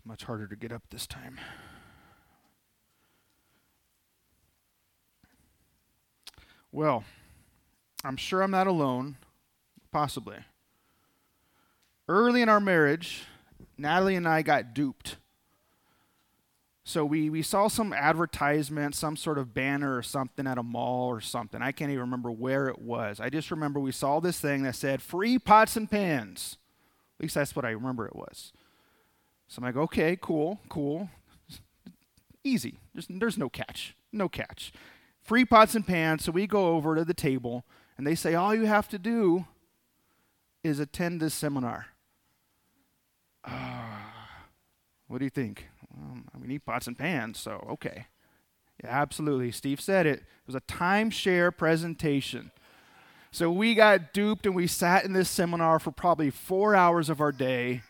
It's much harder to get up this time. Well, I'm sure I'm not alone, possibly. Early in our marriage, Natalie and I got duped. So we, we saw some advertisement, some sort of banner or something at a mall or something. I can't even remember where it was. I just remember we saw this thing that said free pots and pans. At least that's what I remember it was. So I'm like, okay, cool, cool. Easy. There's, there's no catch. No catch. Free pots and pans. So we go over to the table and they say, all you have to do is attend this seminar. Uh, what do you think? Um, we need pots and pans, so okay. Yeah, absolutely. Steve said it. It was a timeshare presentation. So we got duped and we sat in this seminar for probably four hours of our day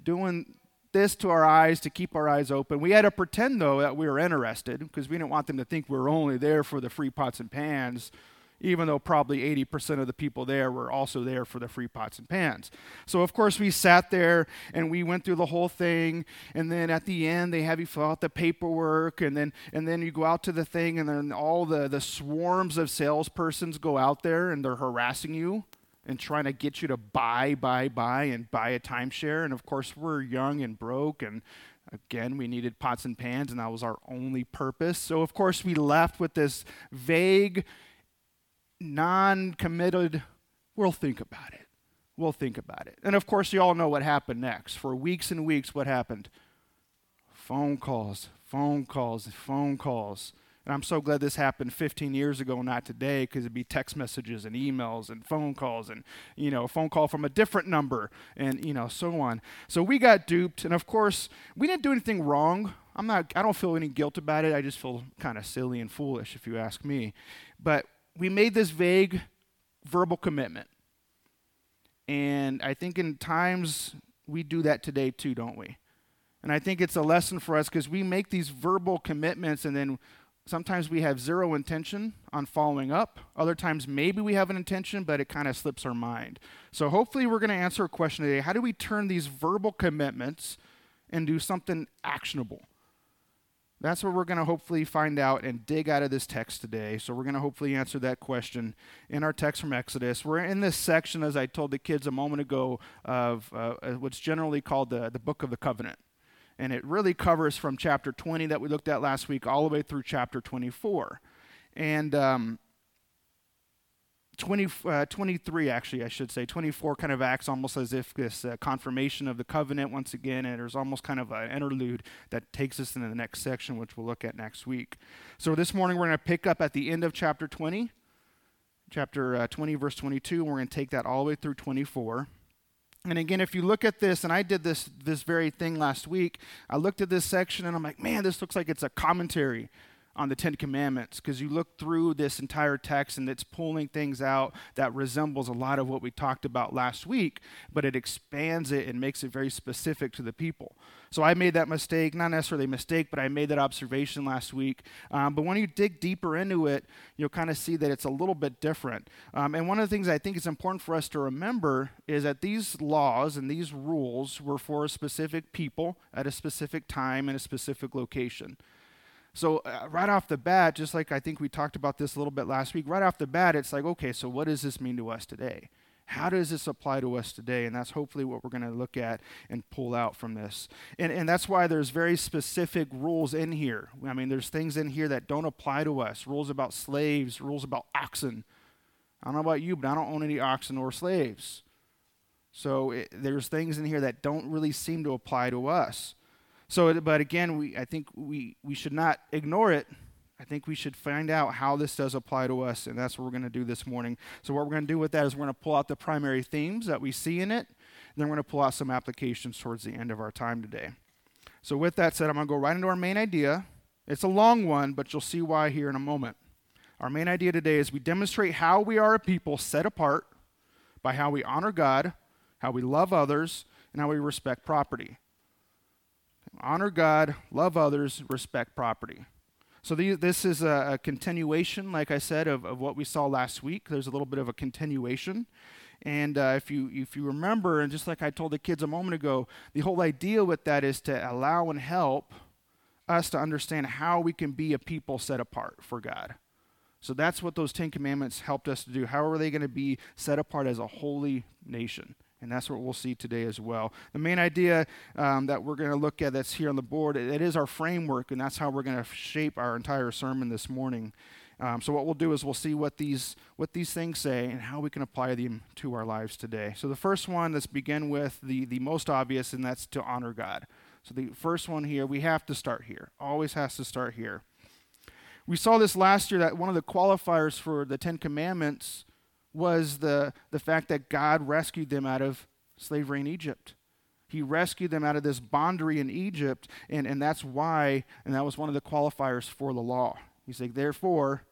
doing this to our eyes to keep our eyes open. We had to pretend, though, that we were interested because we didn't want them to think we were only there for the free pots and pans even though probably 80% of the people there were also there for the free pots and pans. So, of course, we sat there and we went through the whole thing. And then at the end, they have you fill out the paperwork. And then, and then you go out to the thing, and then all the, the swarms of salespersons go out there and they're harassing you and trying to get you to buy, buy, buy, and buy a timeshare. And of course, we're young and broke, and Again, we needed pots and pans, and that was our only purpose. So, of course, we left with this vague non committed, we'll think about it. We'll think about it. And of course, you all know what happened next. For weeks and weeks, what happened? Phone calls, phone calls, phone calls. And I'm so glad this happened 15 years ago, not today, because it'd be text messages and emails and phone calls and, you know, a phone call from a different number and, you know, so on. So we got duped. And of course, we didn't do anything wrong. I'm not, I don't feel any guilt about it. I just feel kind of silly and foolish, if you ask me. But we made this vague verbal commitment. And I think in times we do that today too, don't we? And I think it's a lesson for us because we make these verbal commitments and then sometimes we have zero intention on following up. Other times maybe we have an intention, but it kind of slips our mind. So hopefully we're going to answer a question today. How do we turn these verbal commitments into something actionable? That's what we're going to hopefully find out and dig out of this text today. So, we're going to hopefully answer that question in our text from Exodus. We're in this section, as I told the kids a moment ago, of uh, what's generally called the, the Book of the Covenant. And it really covers from chapter 20 that we looked at last week all the way through chapter 24. And um, 20, uh, 23, actually, I should say. 24 kind of acts almost as if this uh, confirmation of the covenant once again, and there's almost kind of an interlude that takes us into the next section, which we'll look at next week. So this morning we're going to pick up at the end of chapter 20, chapter uh, 20, verse 22, and we're going to take that all the way through 24. And again, if you look at this, and I did this this very thing last week, I looked at this section and I'm like, man, this looks like it's a commentary on the Ten Commandments because you look through this entire text and it's pulling things out that resembles a lot of what we talked about last week, but it expands it and makes it very specific to the people. So I made that mistake, not necessarily a mistake, but I made that observation last week. Um, but when you dig deeper into it, you'll kind of see that it's a little bit different. Um, and one of the things I think is important for us to remember is that these laws and these rules were for a specific people at a specific time in a specific location. So, uh, right off the bat, just like I think we talked about this a little bit last week, right off the bat, it's like, okay, so what does this mean to us today? How does this apply to us today? And that's hopefully what we're going to look at and pull out from this. And, and that's why there's very specific rules in here. I mean, there's things in here that don't apply to us rules about slaves, rules about oxen. I don't know about you, but I don't own any oxen or slaves. So it, there's things in here that don't really seem to apply to us. So, but again, we, I think we, we should not ignore it. I think we should find out how this does apply to us, and that's what we're going to do this morning. So, what we're going to do with that is we're going to pull out the primary themes that we see in it, and then we're going to pull out some applications towards the end of our time today. So, with that said, I'm going to go right into our main idea. It's a long one, but you'll see why here in a moment. Our main idea today is we demonstrate how we are a people set apart by how we honor God, how we love others, and how we respect property. Honor God, love others, respect property. So this is a, a, continuation, like I said, of, of what we saw last week. There's a little bit of a continuation. And uh, if you if you remember, and just like I told the kids a moment ago, the whole idea with that is to allow and help us to understand how we can be a people set apart for God. So that's what those Ten Commandments helped us to do. How are they going to be set apart as a holy nation? And that's what we'll see today as well. The main idea um, that we're going to look at that's here on the board, it, it is our framework, and that's how we're going to shape our entire sermon this morning. Um, so what we'll do is we'll see what these what these things say and how we can apply them to our lives today. So the first one, let's begin with the the most obvious, and that's to honor God. So the first one here, we have to start here. Always has to start here. We saw this last year that one of the qualifiers for the Ten Commandments was the, the fact that God rescued them out of slavery in Egypt. He rescued them out of this bondery in Egypt, and, and that's why, and that was one of the qualifiers for the law. He's like, therefore,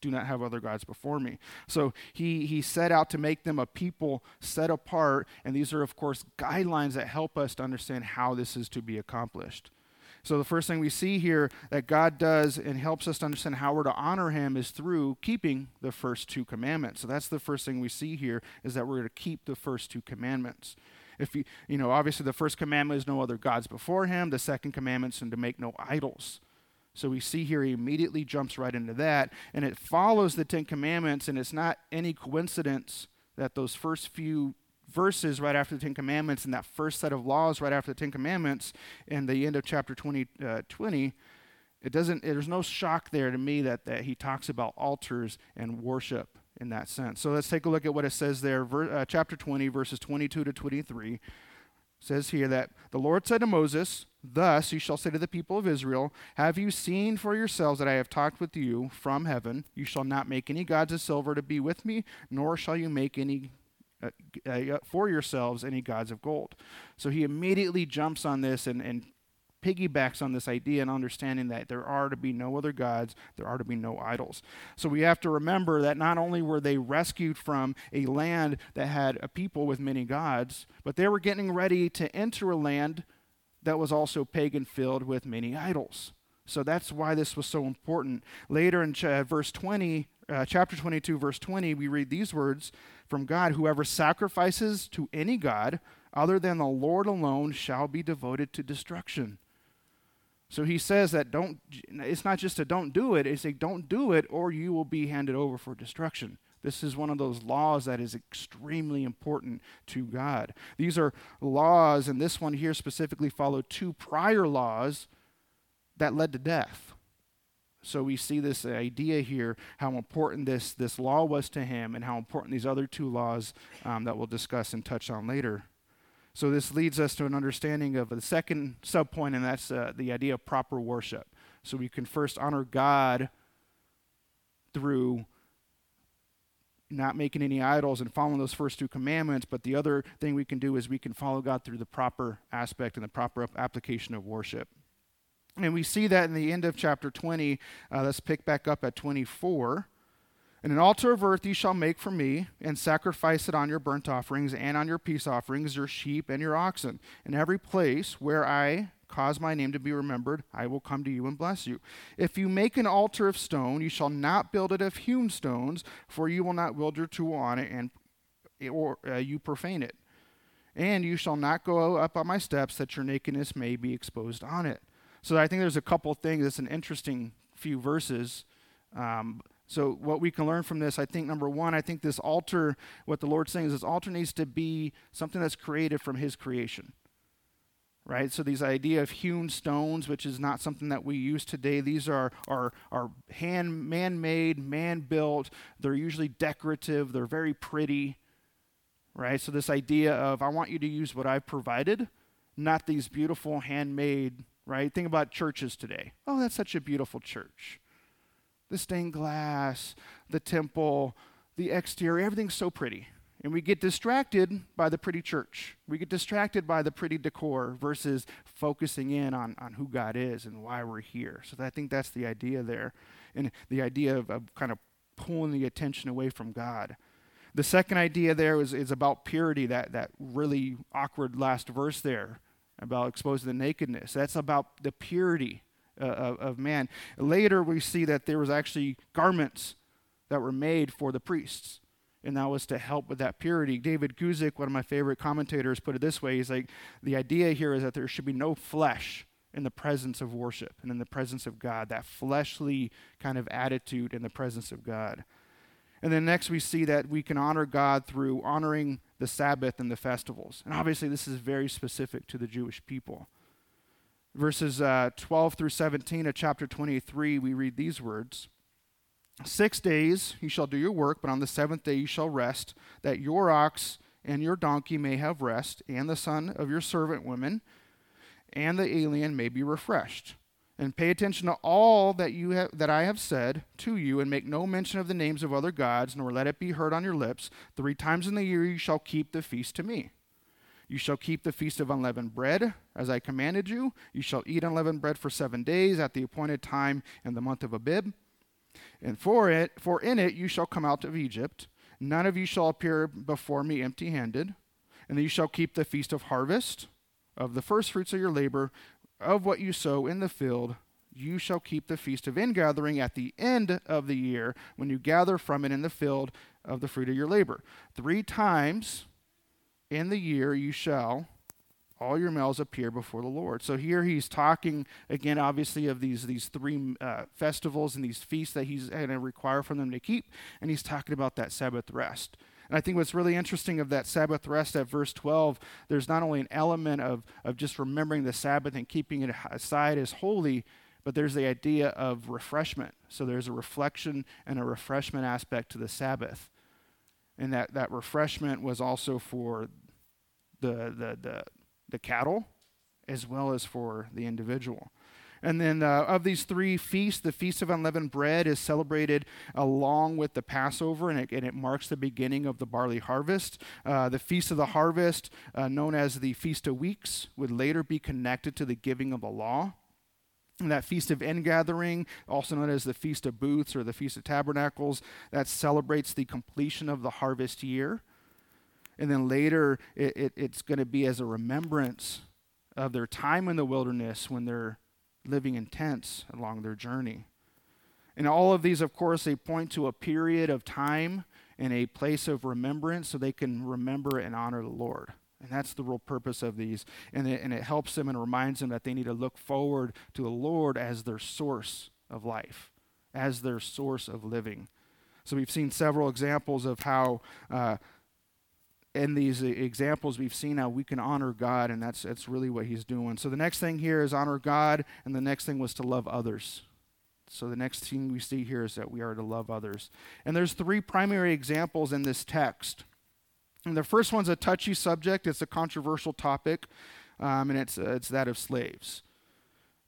do not have other gods before me. So he, he set out to make them a people set apart, and these are, of course, guidelines that help us to understand how this is to be accomplished. So the first thing we see here that God does and helps us to understand how we're to honor him is through keeping the first two commandments. So that's the first thing we see here is that we're to keep the first two commandments. If you, you know, obviously the first commandment is no other gods before him. The second commandment is to make no idols. So we see here he immediately jumps right into that, and it follows the Ten Commandments, and it's not any coincidence that those first few verses right after the Ten Commandments and that first set of laws right after the Ten Commandments in the end of chapter 20, uh, 20 it doesn't there's no shock there to me that, that he talks about altars and worship in that sense. So let's take a look at what it says there Ver, uh, chapter 20 verses 22 to 23 it says here that the lord said to moses thus you shall say to the people of israel have you seen for yourselves that i have talked with you from heaven? You shall not make any gods of silver to be with me nor shall you make any uh, uh, for yourselves any gods of gold. So he immediately jumps on this and, and piggybacks on this idea and understanding that there are to be no other gods, there are to be no idols. So we have to remember that not only were they rescued from a land that had a people with many gods, but they were getting ready to enter a land that was also pagan filled with many idols. So that's why this was so important. Later in ch- verse 20, uh, chapter 22, verse 20, we read these words from God Whoever sacrifices to any God other than the Lord alone shall be devoted to destruction. So he says that don't, it's not just a don't do it, it's a don't do it or you will be handed over for destruction. This is one of those laws that is extremely important to God. These are laws, and this one here specifically followed two prior laws that led to death. So we see this idea here, how important this, this law was to him, and how important these other two laws um, that we'll discuss and touch on later. So this leads us to an understanding of the second subpoint, and that's uh, the idea of proper worship. So we can first honor God through not making any idols and following those first two commandments, but the other thing we can do is we can follow God through the proper aspect and the proper application of worship. And we see that in the end of chapter 20. Uh, let's pick back up at 24. And an altar of earth you shall make for me, and sacrifice it on your burnt offerings and on your peace offerings, your sheep and your oxen. In every place where I cause my name to be remembered, I will come to you and bless you. If you make an altar of stone, you shall not build it of hewn stones, for you will not build your tool on it, and or uh, you profane it. And you shall not go up on my steps, that your nakedness may be exposed on it. So I think there's a couple things. It's an interesting few verses. Um, so what we can learn from this, I think number one, I think this altar, what the Lord's saying is this altar needs to be something that's created from His creation. Right? So these idea of hewn stones, which is not something that we use today, these are are, are hand man-made, man-built. They're usually decorative. They're very pretty. Right? So this idea of I want you to use what I've provided, not these beautiful handmade right? Think about churches today. Oh, that's such a beautiful church. The stained glass, the temple, the exterior, everything's so pretty. And we get distracted by the pretty church. We get distracted by the pretty decor versus focusing in on, on who God is and why we're here. So I think that's the idea there. And the idea of, of kind of pulling the attention away from God. The second idea there is, is about purity, that, that really awkward last verse there about exposing the nakedness. That's about the purity uh, of, of man. Later, we see that there was actually garments that were made for the priests. and that was to help with that purity. David Guzik, one of my favorite commentators, put it this way He's like, the idea here is that there should be no flesh in the presence of worship and in the presence of God, that fleshly kind of attitude in the presence of God. And then next, we see that we can honor God through honoring the Sabbath and the festivals. And obviously, this is very specific to the Jewish people. Verses uh, 12 through 17 of chapter 23, we read these words Six days you shall do your work, but on the seventh day you shall rest, that your ox and your donkey may have rest, and the son of your servant women and the alien may be refreshed. And pay attention to all that you have, that I have said to you, and make no mention of the names of other gods, nor let it be heard on your lips. Three times in the year you shall keep the feast to me. You shall keep the feast of unleavened bread, as I commanded you. You shall eat unleavened bread for seven days at the appointed time in the month of Abib. And for it, for in it you shall come out of Egypt. None of you shall appear before me empty-handed. And you shall keep the feast of harvest, of the first fruits of your labor, of what you sow in the field. You shall keep the feast of ingathering at the end of the year, when you gather from it in the field of the fruit of your labor. Three times in the year you shall all your males appear before the Lord. So here he's talking again, obviously, of these these three uh, festivals and these feasts that he's going to require from them to keep, and he's talking about that Sabbath rest. And I think what's really interesting of that Sabbath rest at verse 12, there's not only an element of, of just remembering the Sabbath and keeping it aside as holy, but there's the idea of refreshment. So there's a reflection and a refreshment aspect to the Sabbath. And that, that refreshment was also for the, the, the, the cattle as well as for the individual. And then uh, of these three feasts, the Feast of Unleavened Bread is celebrated along with the Passover, and it, and it marks the beginning of the barley harvest. Uh, the Feast of the Harvest, uh, known as the Feast of Weeks, would later be connected to the giving of the law. And that Feast of Ingathering, also known as the Feast of Booths or the Feast of Tabernacles, that celebrates the completion of the harvest year. And then later, it, it, it's going to be as a remembrance of their time in the wilderness when they're living in tents along their journey. And all of these, of course, they point to a period of time and a place of remembrance so they can remember and honor the Lord. And that's the real purpose of these. And it, and it helps them and reminds them that they need to look forward to the Lord as their source of life, as their source of living. So we've seen several examples of how uh, in these examples we've seen how we can honor God, and that's, that's really what he's doing. So the next thing here is honor God, and the next thing was to love others. So the next thing we see here is that we are to love others. And there's three primary examples in this text. And the first one's a touchy subject, it's a controversial topic, um, and it's, uh, it's that of slaves.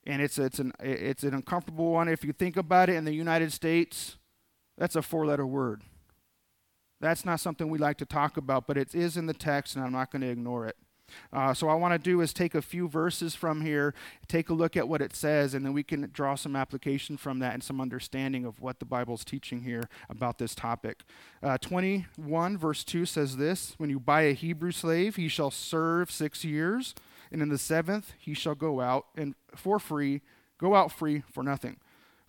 And it's, it's, an, it's an uncomfortable one. If you think about it in the United States, that's a four letter word. That's not something we like to talk about, but it is in the text, and I'm not going to ignore it. Uh, so, I want to do is take a few verses from here, take a look at what it says, and then we can draw some application from that and some understanding of what the Bible's teaching here about this topic. Uh, 21, verse 2 says this When you buy a Hebrew slave, he shall serve six years, and in the seventh he shall go out and for free, go out free for nothing.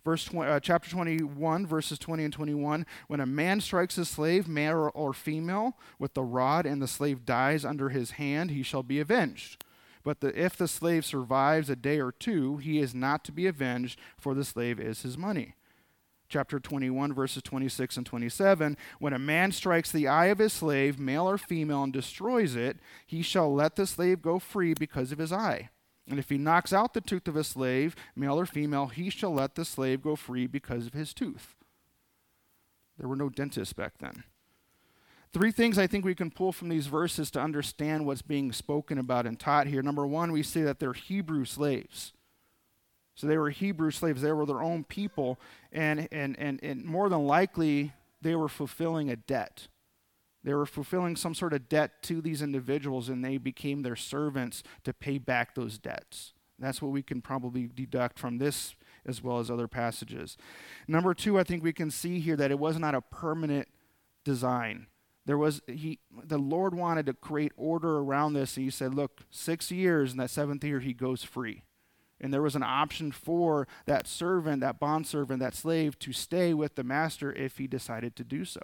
Verse 20, uh, chapter 21, verses 20 and 21. When a man strikes a slave, male or female, with the rod, and the slave dies under his hand, he shall be avenged. But the, if the slave survives a day or two, he is not to be avenged, for the slave is his money. Chapter 21, verses 26 and 27. When a man strikes the eye of his slave, male or female, and destroys it, he shall let the slave go free because of his eye. And if he knocks out the tooth of a slave, male or female, he shall let the slave go free because of his tooth. There were no dentists back then. Three things I think we can pull from these verses to understand what's being spoken about and taught here. Number one, we see that they're Hebrew slaves. So they were Hebrew slaves, they were their own people, and, and, and, and more than likely, they were fulfilling a debt. They were fulfilling some sort of debt to these individuals, and they became their servants to pay back those debts. That's what we can probably deduct from this as well as other passages. Number two, I think we can see here that it was not a permanent design. There was he the Lord wanted to create order around this, and he said, Look, six years, and that seventh year he goes free. And there was an option for that servant, that bondservant, that slave to stay with the master if he decided to do so.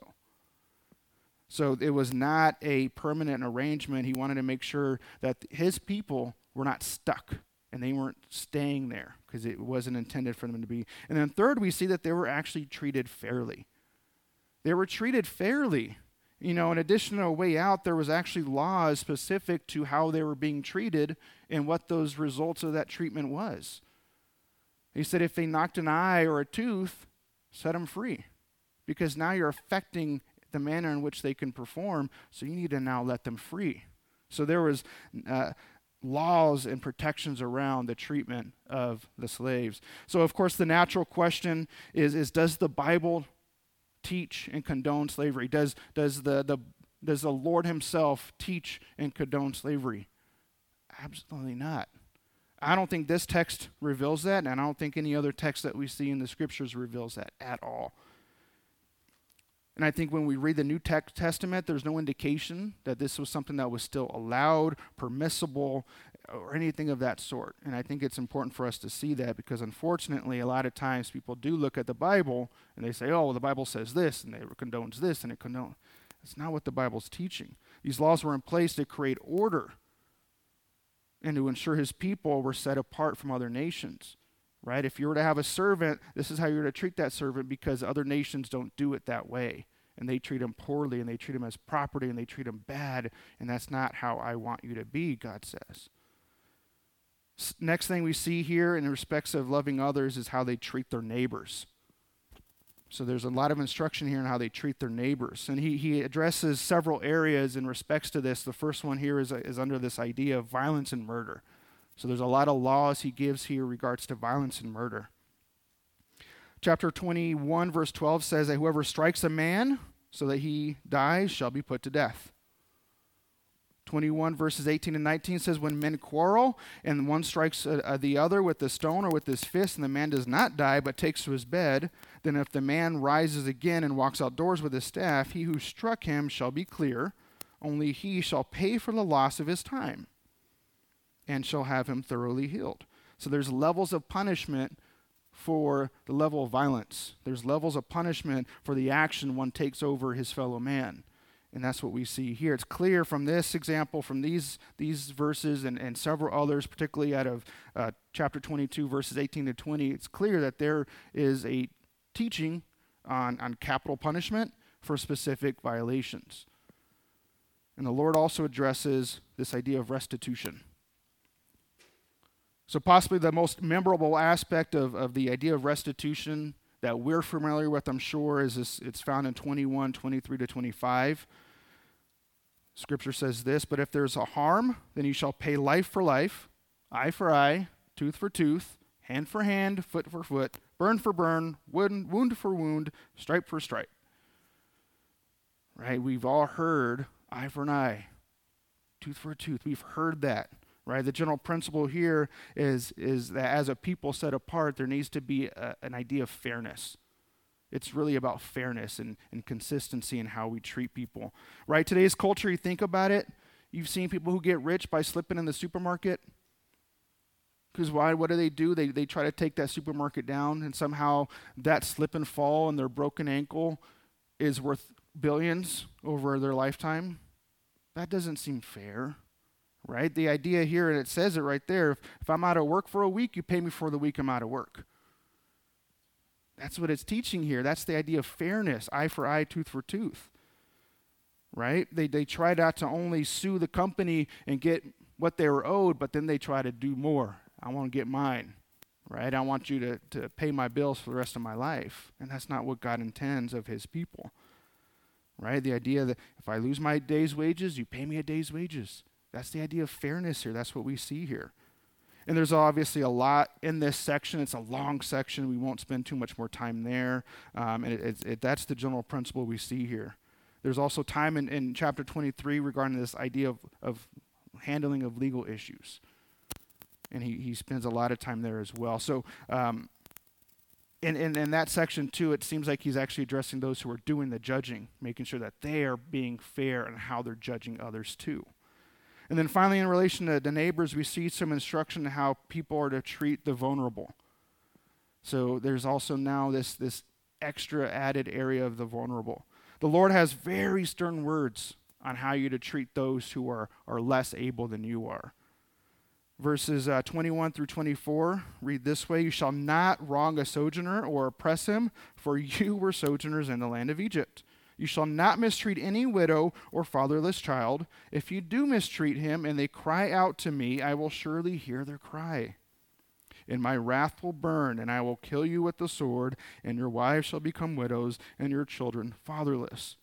So it was not a permanent arrangement. He wanted to make sure that his people were not stuck and they weren't staying there because it wasn't intended for them to be. And then, third, we see that they were actually treated fairly. They were treated fairly. You know, in addition to a way out, there was actually laws specific to how they were being treated and what those results of that treatment was. He said if they knocked an eye or a tooth, set them free. Because now you're affecting the manner in which they can perform, so you need to now let them free. So there was uh, laws and protections around the treatment of the slaves. So of course the natural question is, is does the Bible teach and condone slavery? Does, does, the, the, does the Lord himself teach and condone slavery? Absolutely not. I don't think this text reveals that, and I don't think any other text that we see in the scriptures reveals that at all. And I think when we read the New Testament, there's no indication that this was something that was still allowed, permissible, or anything of that sort. And I think it's important for us to see that because unfortunately, a lot of times people do look at the Bible and they say, oh, well, the Bible says this and it condones this and it condones. That's not what the Bible's teaching. These laws were in place to create order and to ensure his people were set apart from other nations. Right? If you were to have a servant, this is how you're to treat that servant because other nations don't do it that way and they treat him poorly and they treat him as property and they treat him bad, and that's not how I want you to be, God says. S- next thing we see here in respects of loving others is how they treat their neighbors. So there's a lot of instruction here in how they treat their neighbors. And he, he addresses several areas in respects to this. The first one here is, is under this idea of violence and murder. So there's a lot of laws he gives here regards to violence and murder. Chapter 21, verse 12 says that whoever strikes a man so that he dies shall be put to death. 21 verses 18 and 19 says, When men quarrel and one strikes uh, uh, the other with the stone or with his fist, and the man does not die but takes to his bed, then if the man rises again and walks outdoors with his staff, he who struck him shall be clear, only he shall pay for the loss of his time and shall have him thoroughly healed. So there's levels of punishment for the level of violence. There's levels of punishment for the action one takes over his fellow man. And that's what we see here. It's clear from this example, from these, these verses and, and several others, particularly out of uh, chapter 22, verses 18 to 20, it's clear that there is a teaching on, on capital punishment for specific violations. And the Lord also addresses this idea of restitution. So, possibly the most memorable aspect of, of the idea of restitution that we're familiar with, I'm sure, is this, it's found in 21, 23 to 25. Scripture says this But if there's a harm, then you shall pay life for life, eye for eye, tooth for tooth, hand for hand, foot for foot, burn for burn, wound, wound for wound, stripe for stripe. Right? We've all heard eye for an eye, tooth for a tooth. We've heard that right? The general principle here is, is that as a people set apart, there needs to be a, an idea of fairness. It's really about fairness and, and consistency in how we treat people, right? Today's culture, you think about it, you've seen people who get rich by slipping in the supermarket. Because why? What do they do? They, they try to take that supermarket down, and somehow that slip and fall and their broken ankle is worth billions over their lifetime. That doesn't seem fair right? The idea here, and it says it right there if, if I'm out of work for a week, you pay me for the week I'm out of work. That's what it's teaching here. That's the idea of fairness eye for eye, tooth for tooth. Right? They, they try not to only sue the company and get what they were owed, but then they try to do more. I want to get mine. Right? I want you to, to pay my bills for the rest of my life. And that's not what God intends of his people. Right? The idea that if I lose my day's wages, you pay me a day's wages. That's the idea of fairness here. That's what we see here. And there's obviously a lot in this section. It's a long section. We won't spend too much more time there. Um, and it, it, that's the general principle we see here. There's also time in, in chapter 23 regarding this idea of, of handling of legal issues. And he, he spends a lot of time there as well. So, um, in, in, in that section, too, it seems like he's actually addressing those who are doing the judging, making sure that they are being fair and how they're judging others, too. And then finally, in relation to the neighbors, we see some instruction on how people are to treat the vulnerable. So there's also now this, this extra added area of the vulnerable. The Lord has very stern words on how you to treat those who are, are less able than you are. Verses uh, 21 through 24 read this way You shall not wrong a sojourner or oppress him, for you were sojourners in the land of Egypt. You shall not mistreat any widow or fatherless child. If you do mistreat him and they cry out to me, I will surely hear their cry. And my wrath will burn, and I will kill you with the sword, and your wives shall become widows, and your children fatherless.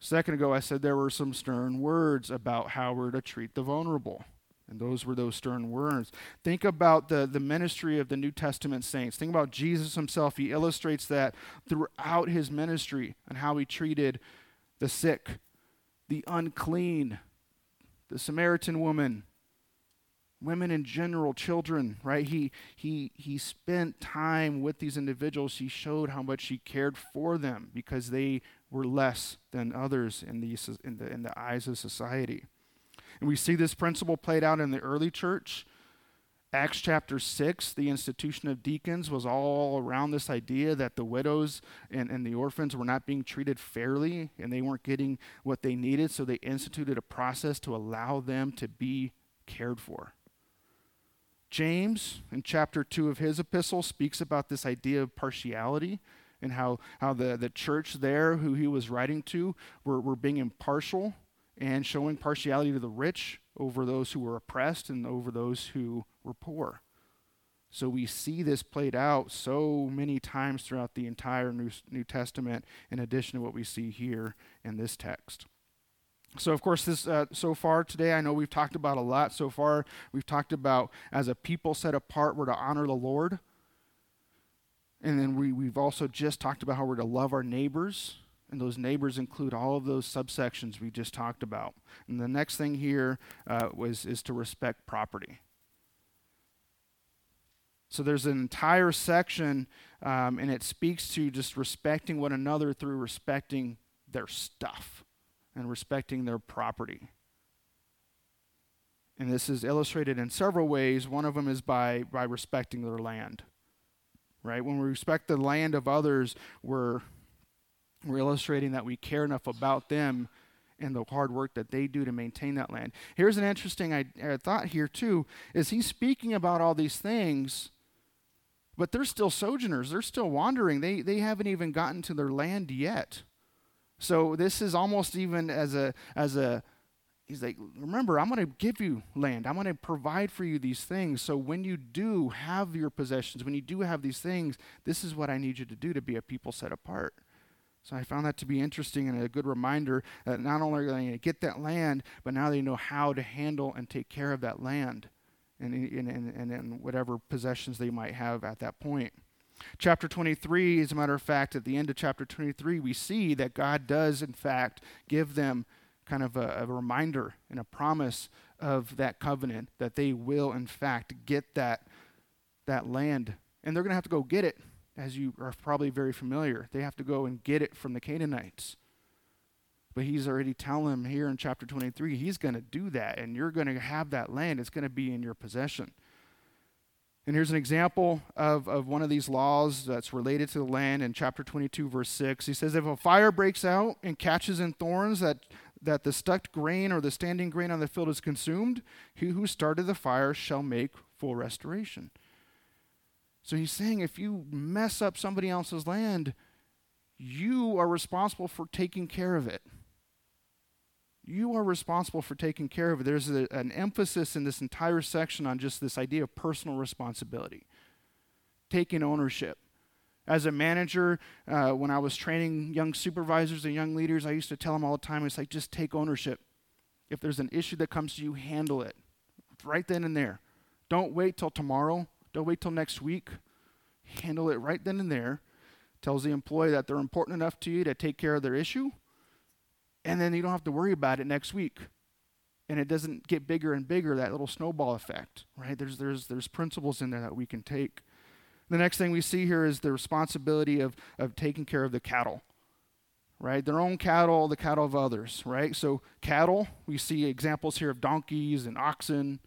A second ago, I said there were some stern words about how we're to treat the vulnerable. And those were those stern words. Think about the, the ministry of the New Testament saints. Think about Jesus himself. He illustrates that throughout his ministry and how he treated the sick, the unclean, the Samaritan woman, women in general, children, right? He, he, he spent time with these individuals. He showed how much he cared for them because they were less than others in the, in the, in the eyes of society. And we see this principle played out in the early church. Acts chapter 6, the institution of deacons was all around this idea that the widows and, and the orphans were not being treated fairly and they weren't getting what they needed, so they instituted a process to allow them to be cared for. James, in chapter 2 of his epistle, speaks about this idea of partiality and how, how the, the church there, who he was writing to, were, were being impartial and showing partiality to the rich over those who were oppressed and over those who were poor. So we see this played out so many times throughout the entire New, New Testament, in addition to what we see here in this text. So, of course, this uh, so far today, I know we've talked about a lot. So far, we've talked about as a people set apart, we're to honor the Lord. And then we, we've also just talked about how we're to love our neighbors and those neighbors include all of those subsections we just talked about. And the next thing here uh, was is to respect property. So there's an entire section, um, and it speaks to just respecting one another through respecting their stuff and respecting their property. And this is illustrated in several ways. One of them is by, by respecting their land. Right? When we respect the land of others, we're we're illustrating that we care enough about them and the hard work that they do to maintain that land. Here's an interesting I, I thought here too: is he's speaking about all these things, but they're still sojourners. They're still wandering. They they haven't even gotten to their land yet. So this is almost even as a as a he's like, remember, I'm going to give you land. I'm going to provide for you these things. So when you do have your possessions, when you do have these things, this is what I need you to do to be a people set apart. So I found that to be interesting and a good reminder that not only are they going to get that land, but now they know how to handle and take care of that land and, and, and, and whatever possessions they might have at that point. Chapter 23, as a matter of fact, at the end of chapter 23, we see that God does, in fact, give them kind of a, a reminder and a promise of that covenant that they will, in fact, get that, that land. And they're going to have to go get it as you are probably very familiar. They have to go and get it from the Canaanites. But he's already telling them here in chapter 23, he's going to do that, and you're going to have that land. It's going to be in your possession. And here's an example of, of one of these laws that's related to the land in chapter 22, verse 6. He says, If a fire breaks out and catches in thorns that, that the stuck grain or the standing grain on the field is consumed, he who started the fire shall make full restoration. So he's saying if you mess up somebody else's land, you are responsible for taking care of it. You are responsible for taking care of it. There's a, an emphasis in this entire section on just this idea of personal responsibility, taking ownership. As a manager, uh, when I was training young supervisors and young leaders, I used to tell them all the time, it's like, just take ownership. If there's an issue that comes to you, handle it right then and there. Don't wait till tomorrow don't wait till next week. Handle it right then and there. Tells the employee that they're important enough to you to take care of their issue. And then you don't have to worry about it next week. And it doesn't get bigger and bigger, that little snowball effect, right? There's, there's, there's principles in there that we can take. The next thing we see here is the responsibility of, of taking care of the cattle right? Their own cattle, the cattle of others, right? So, cattle, we see examples here of donkeys and oxen.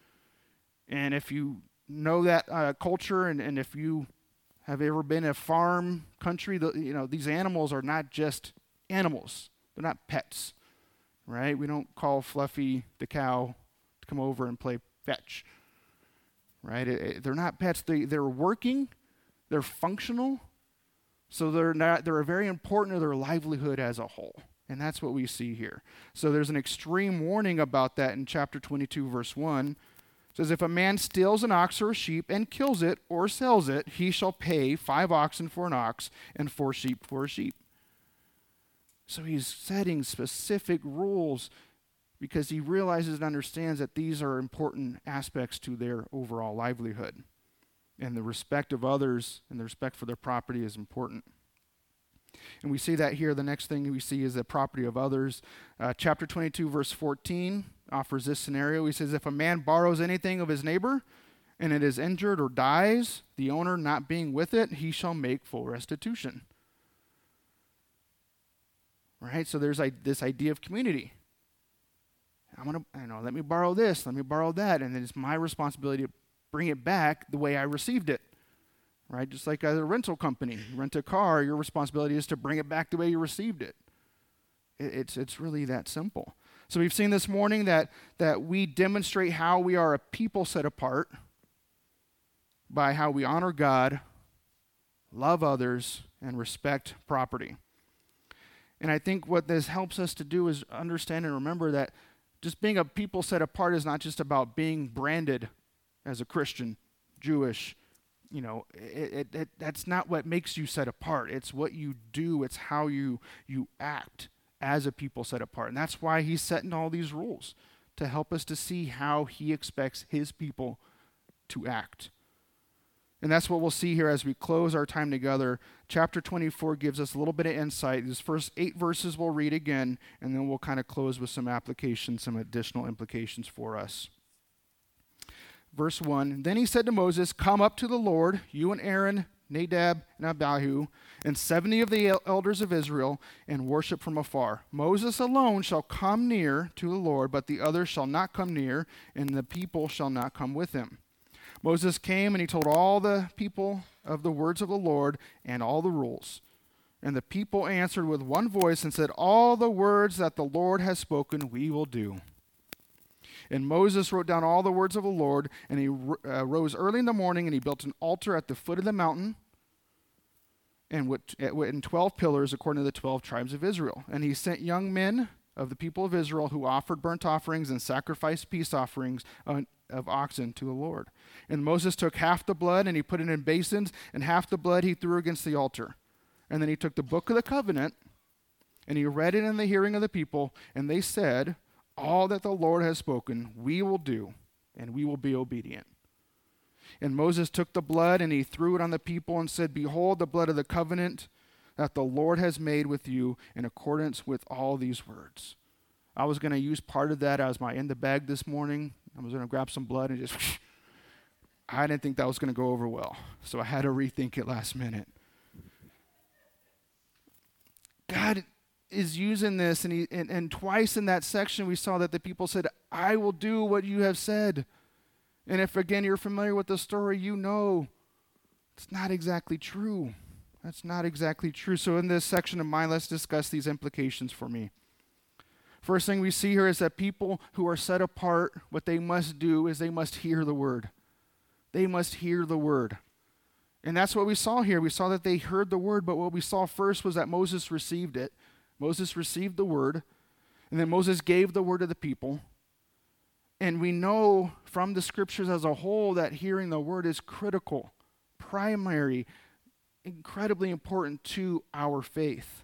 And if you know that uh, culture, and, and if you have ever been a farm country, the, you know these animals are not just animals, they're not pets, right? We don't call Fluffy the cow to come over and play fetch, right? It, it, they're not pets. They, they're working, they're functional, so they're, not, they're very important to their livelihood as a whole. And that's what we see here. So there's an extreme warning about that in chapter 22, verse 1. It says, If a man steals an ox or a sheep and kills it or sells it, he shall pay five oxen for an ox and four sheep for a sheep. So he's setting specific rules because he realizes and understands that these are important aspects to their overall livelihood. And the respect of others and the respect for their property is important. And we see that here. The next thing we see is the property of others. Uh, chapter 22, verse 14 offers this scenario. He says, If a man borrows anything of his neighbor and it is injured or dies, the owner not being with it, he shall make full restitution. Right? So there's this idea of community. I'm gonna, I know, let me borrow this, let me borrow that, and then it's my responsibility to bring it back the way I received it. Right? Just like a rental company, you rent a car, your responsibility is to bring it back the way you received it. it it's it's really that simple. So we've seen this morning that that we demonstrate how we are a people set apart by how we honor God, love others, and respect property. And I think what this helps us to do is understand and remember that just being a people set apart is not just about being branded as a Christian, Jewish. You know, it, it, it, that's not what makes you set apart. It's what you do, it's how you, you act as a people set apart. And that's why he's setting all these rules to help us to see how he expects his people to act. And that's what we'll see here as we close our time together. Chapter 24 gives us a little bit of insight. These first eight verses we'll read again, and then we'll kind of close with some applications, some additional implications for us. Verse 1 Then he said to Moses, Come up to the Lord, you and Aaron, Nadab, and Abihu, and seventy of the elders of Israel, and worship from afar. Moses alone shall come near to the Lord, but the others shall not come near, and the people shall not come with him. Moses came and he told all the people of the words of the Lord and all the rules. And the people answered with one voice and said, All the words that the Lord has spoken, we will do. And Moses wrote down all the words of the Lord, and he uh, rose early in the morning and he built an altar at the foot of the mountain and with, in 12 pillars according to the 12 tribes of Israel. And he sent young men of the people of Israel who offered burnt offerings and sacrificed peace offerings of oxen to the Lord. And Moses took half the blood and he put it in basins, and half the blood he threw against the altar. And then he took the book of the covenant and he read it in the hearing of the people, and they said, All that the Lord has spoken, we will do, and we will be obedient. And Moses took the blood and he threw it on the people and said, Behold, the blood of the covenant that the Lord has made with you in accordance with all these words. I was going to use part of that as my in the bag this morning. I was going to grab some blood and just I didn't think that was going to go over well. So I had to rethink it last minute. God is using this, and, he, and, and twice in that section we saw that the people said, I will do what you have said. And if again you're familiar with the story, you know it's not exactly true. That's not exactly true. So, in this section of mine, let's discuss these implications for me. First thing we see here is that people who are set apart, what they must do is they must hear the word. They must hear the word. And that's what we saw here. We saw that they heard the word, but what we saw first was that Moses received it. Moses received the word, and then Moses gave the word to the people. And we know from the scriptures as a whole that hearing the word is critical, primary, incredibly important to our faith.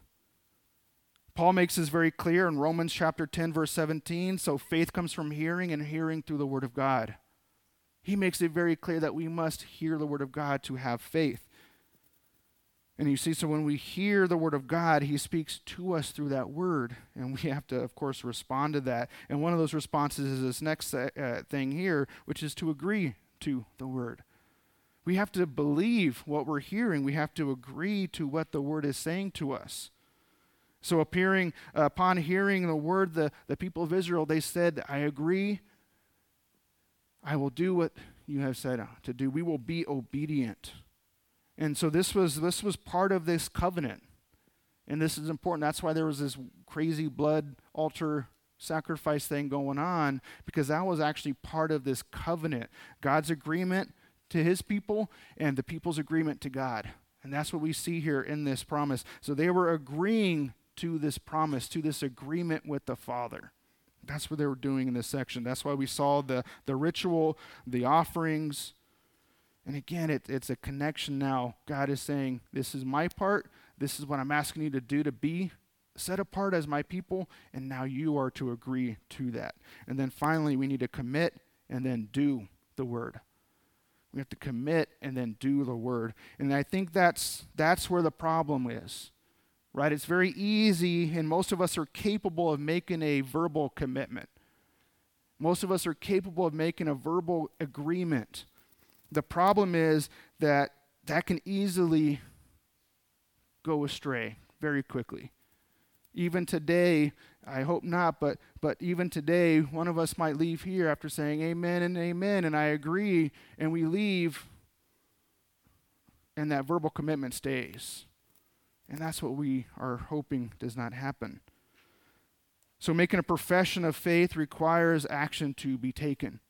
Paul makes this very clear in Romans chapter 10 verse 17, so faith comes from hearing and hearing through the word of God. He makes it very clear that we must hear the word of God to have faith. And you see, so when we hear the word of God, he speaks to us through that word. And we have to, of course, respond to that. And one of those responses is this next uh, thing here, which is to agree to the word. We have to believe what we're hearing, we have to agree to what the word is saying to us. So, appearing uh, upon hearing the word, the, the people of Israel, they said, I agree I will do what you have said to do. We will be obedient. And so this was this was part of this covenant. And this is important. That's why there was this crazy blood altar sacrifice thing going on, because that was actually part of this covenant God's agreement to his people and the people's agreement to God. And that's what we see here in this promise. So they were agreeing to this promise, to this agreement with the Father. That's what they were doing in this section. That's why we saw the, the ritual, the offerings. And again, it, it's a connection now. God is saying, This is my part. This is what I'm asking you to do to be set apart as my people. And now you are to agree to that. And then finally, we need to commit and then do the word. We have to commit and then do the word. And I think that's that's where the problem is. Right? It's very easy and most of us are capable of making a verbal commitment. Most of us are capable of making a verbal agreement. The problem is that that can easily go astray very quickly. Even today, I hope not, but, but even today, one of us might leave here after saying amen and amen, and I agree, and we leave, and that verbal commitment stays. And that's what we are hoping does not happen. So, making a profession of faith requires action to be taken.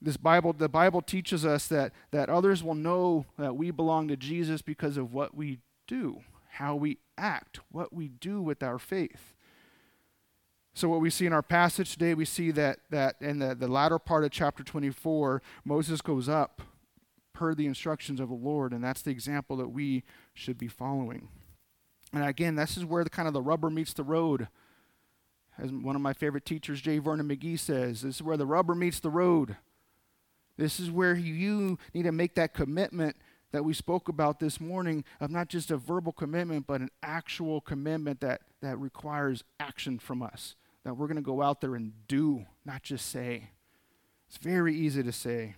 This Bible, the Bible teaches us that, that others will know that we belong to Jesus because of what we do, how we act, what we do with our faith. So, what we see in our passage today, we see that, that in the, the latter part of chapter 24, Moses goes up per the instructions of the Lord, and that's the example that we should be following. And again, this is where the kind of the rubber meets the road. As one of my favorite teachers, J. Vernon McGee, says, this is where the rubber meets the road. This is where you need to make that commitment that we spoke about this morning of not just a verbal commitment, but an actual commitment that, that requires action from us that we're going to go out there and do, not just say. It's very easy to say.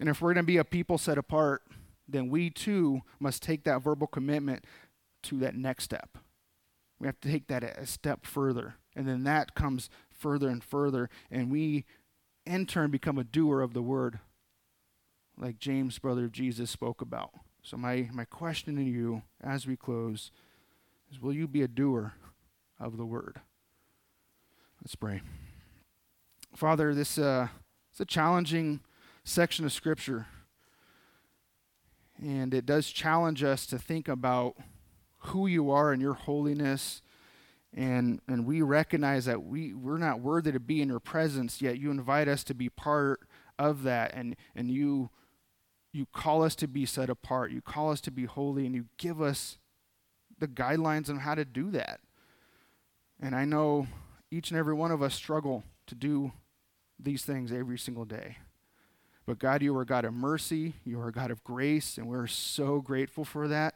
And if we're going to be a people set apart, then we too must take that verbal commitment to that next step. We have to take that a step further. And then that comes further and further. And we, in turn, become a doer of the word, like James, brother of Jesus, spoke about. So, my, my question to you as we close is Will you be a doer of the word? Let's pray. Father, this uh, it's a challenging section of Scripture. And it does challenge us to think about who you are and your holiness. And, and we recognize that we, we're not worthy to be in your presence, yet you invite us to be part of that. And, and you, you call us to be set apart. You call us to be holy, and you give us the guidelines on how to do that. And I know each and every one of us struggle to do these things every single day. But God, you are God of mercy, you are God of grace, and we're so grateful for that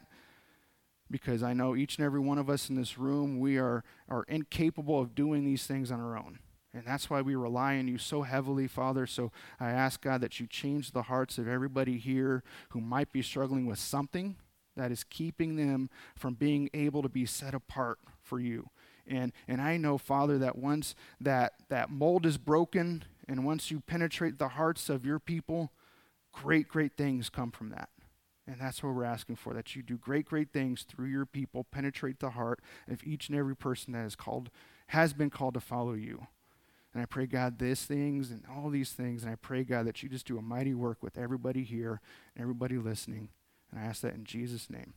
because I know each and every one of us in this room, we are, are incapable of doing these things on our own. And that's why we rely on you so heavily, Father. So I ask, God, that you change the hearts of everybody here who might be struggling with something that is keeping them from being able to be set apart for you. And, and I know, Father, that once that, that mold is broken and once you penetrate the hearts of your people, great, great things come from that. And that's what we're asking for that you do great, great things through your people, penetrate the heart of each and every person that is called, has been called to follow you. And I pray, God, these things and all these things. And I pray, God, that you just do a mighty work with everybody here and everybody listening. And I ask that in Jesus' name.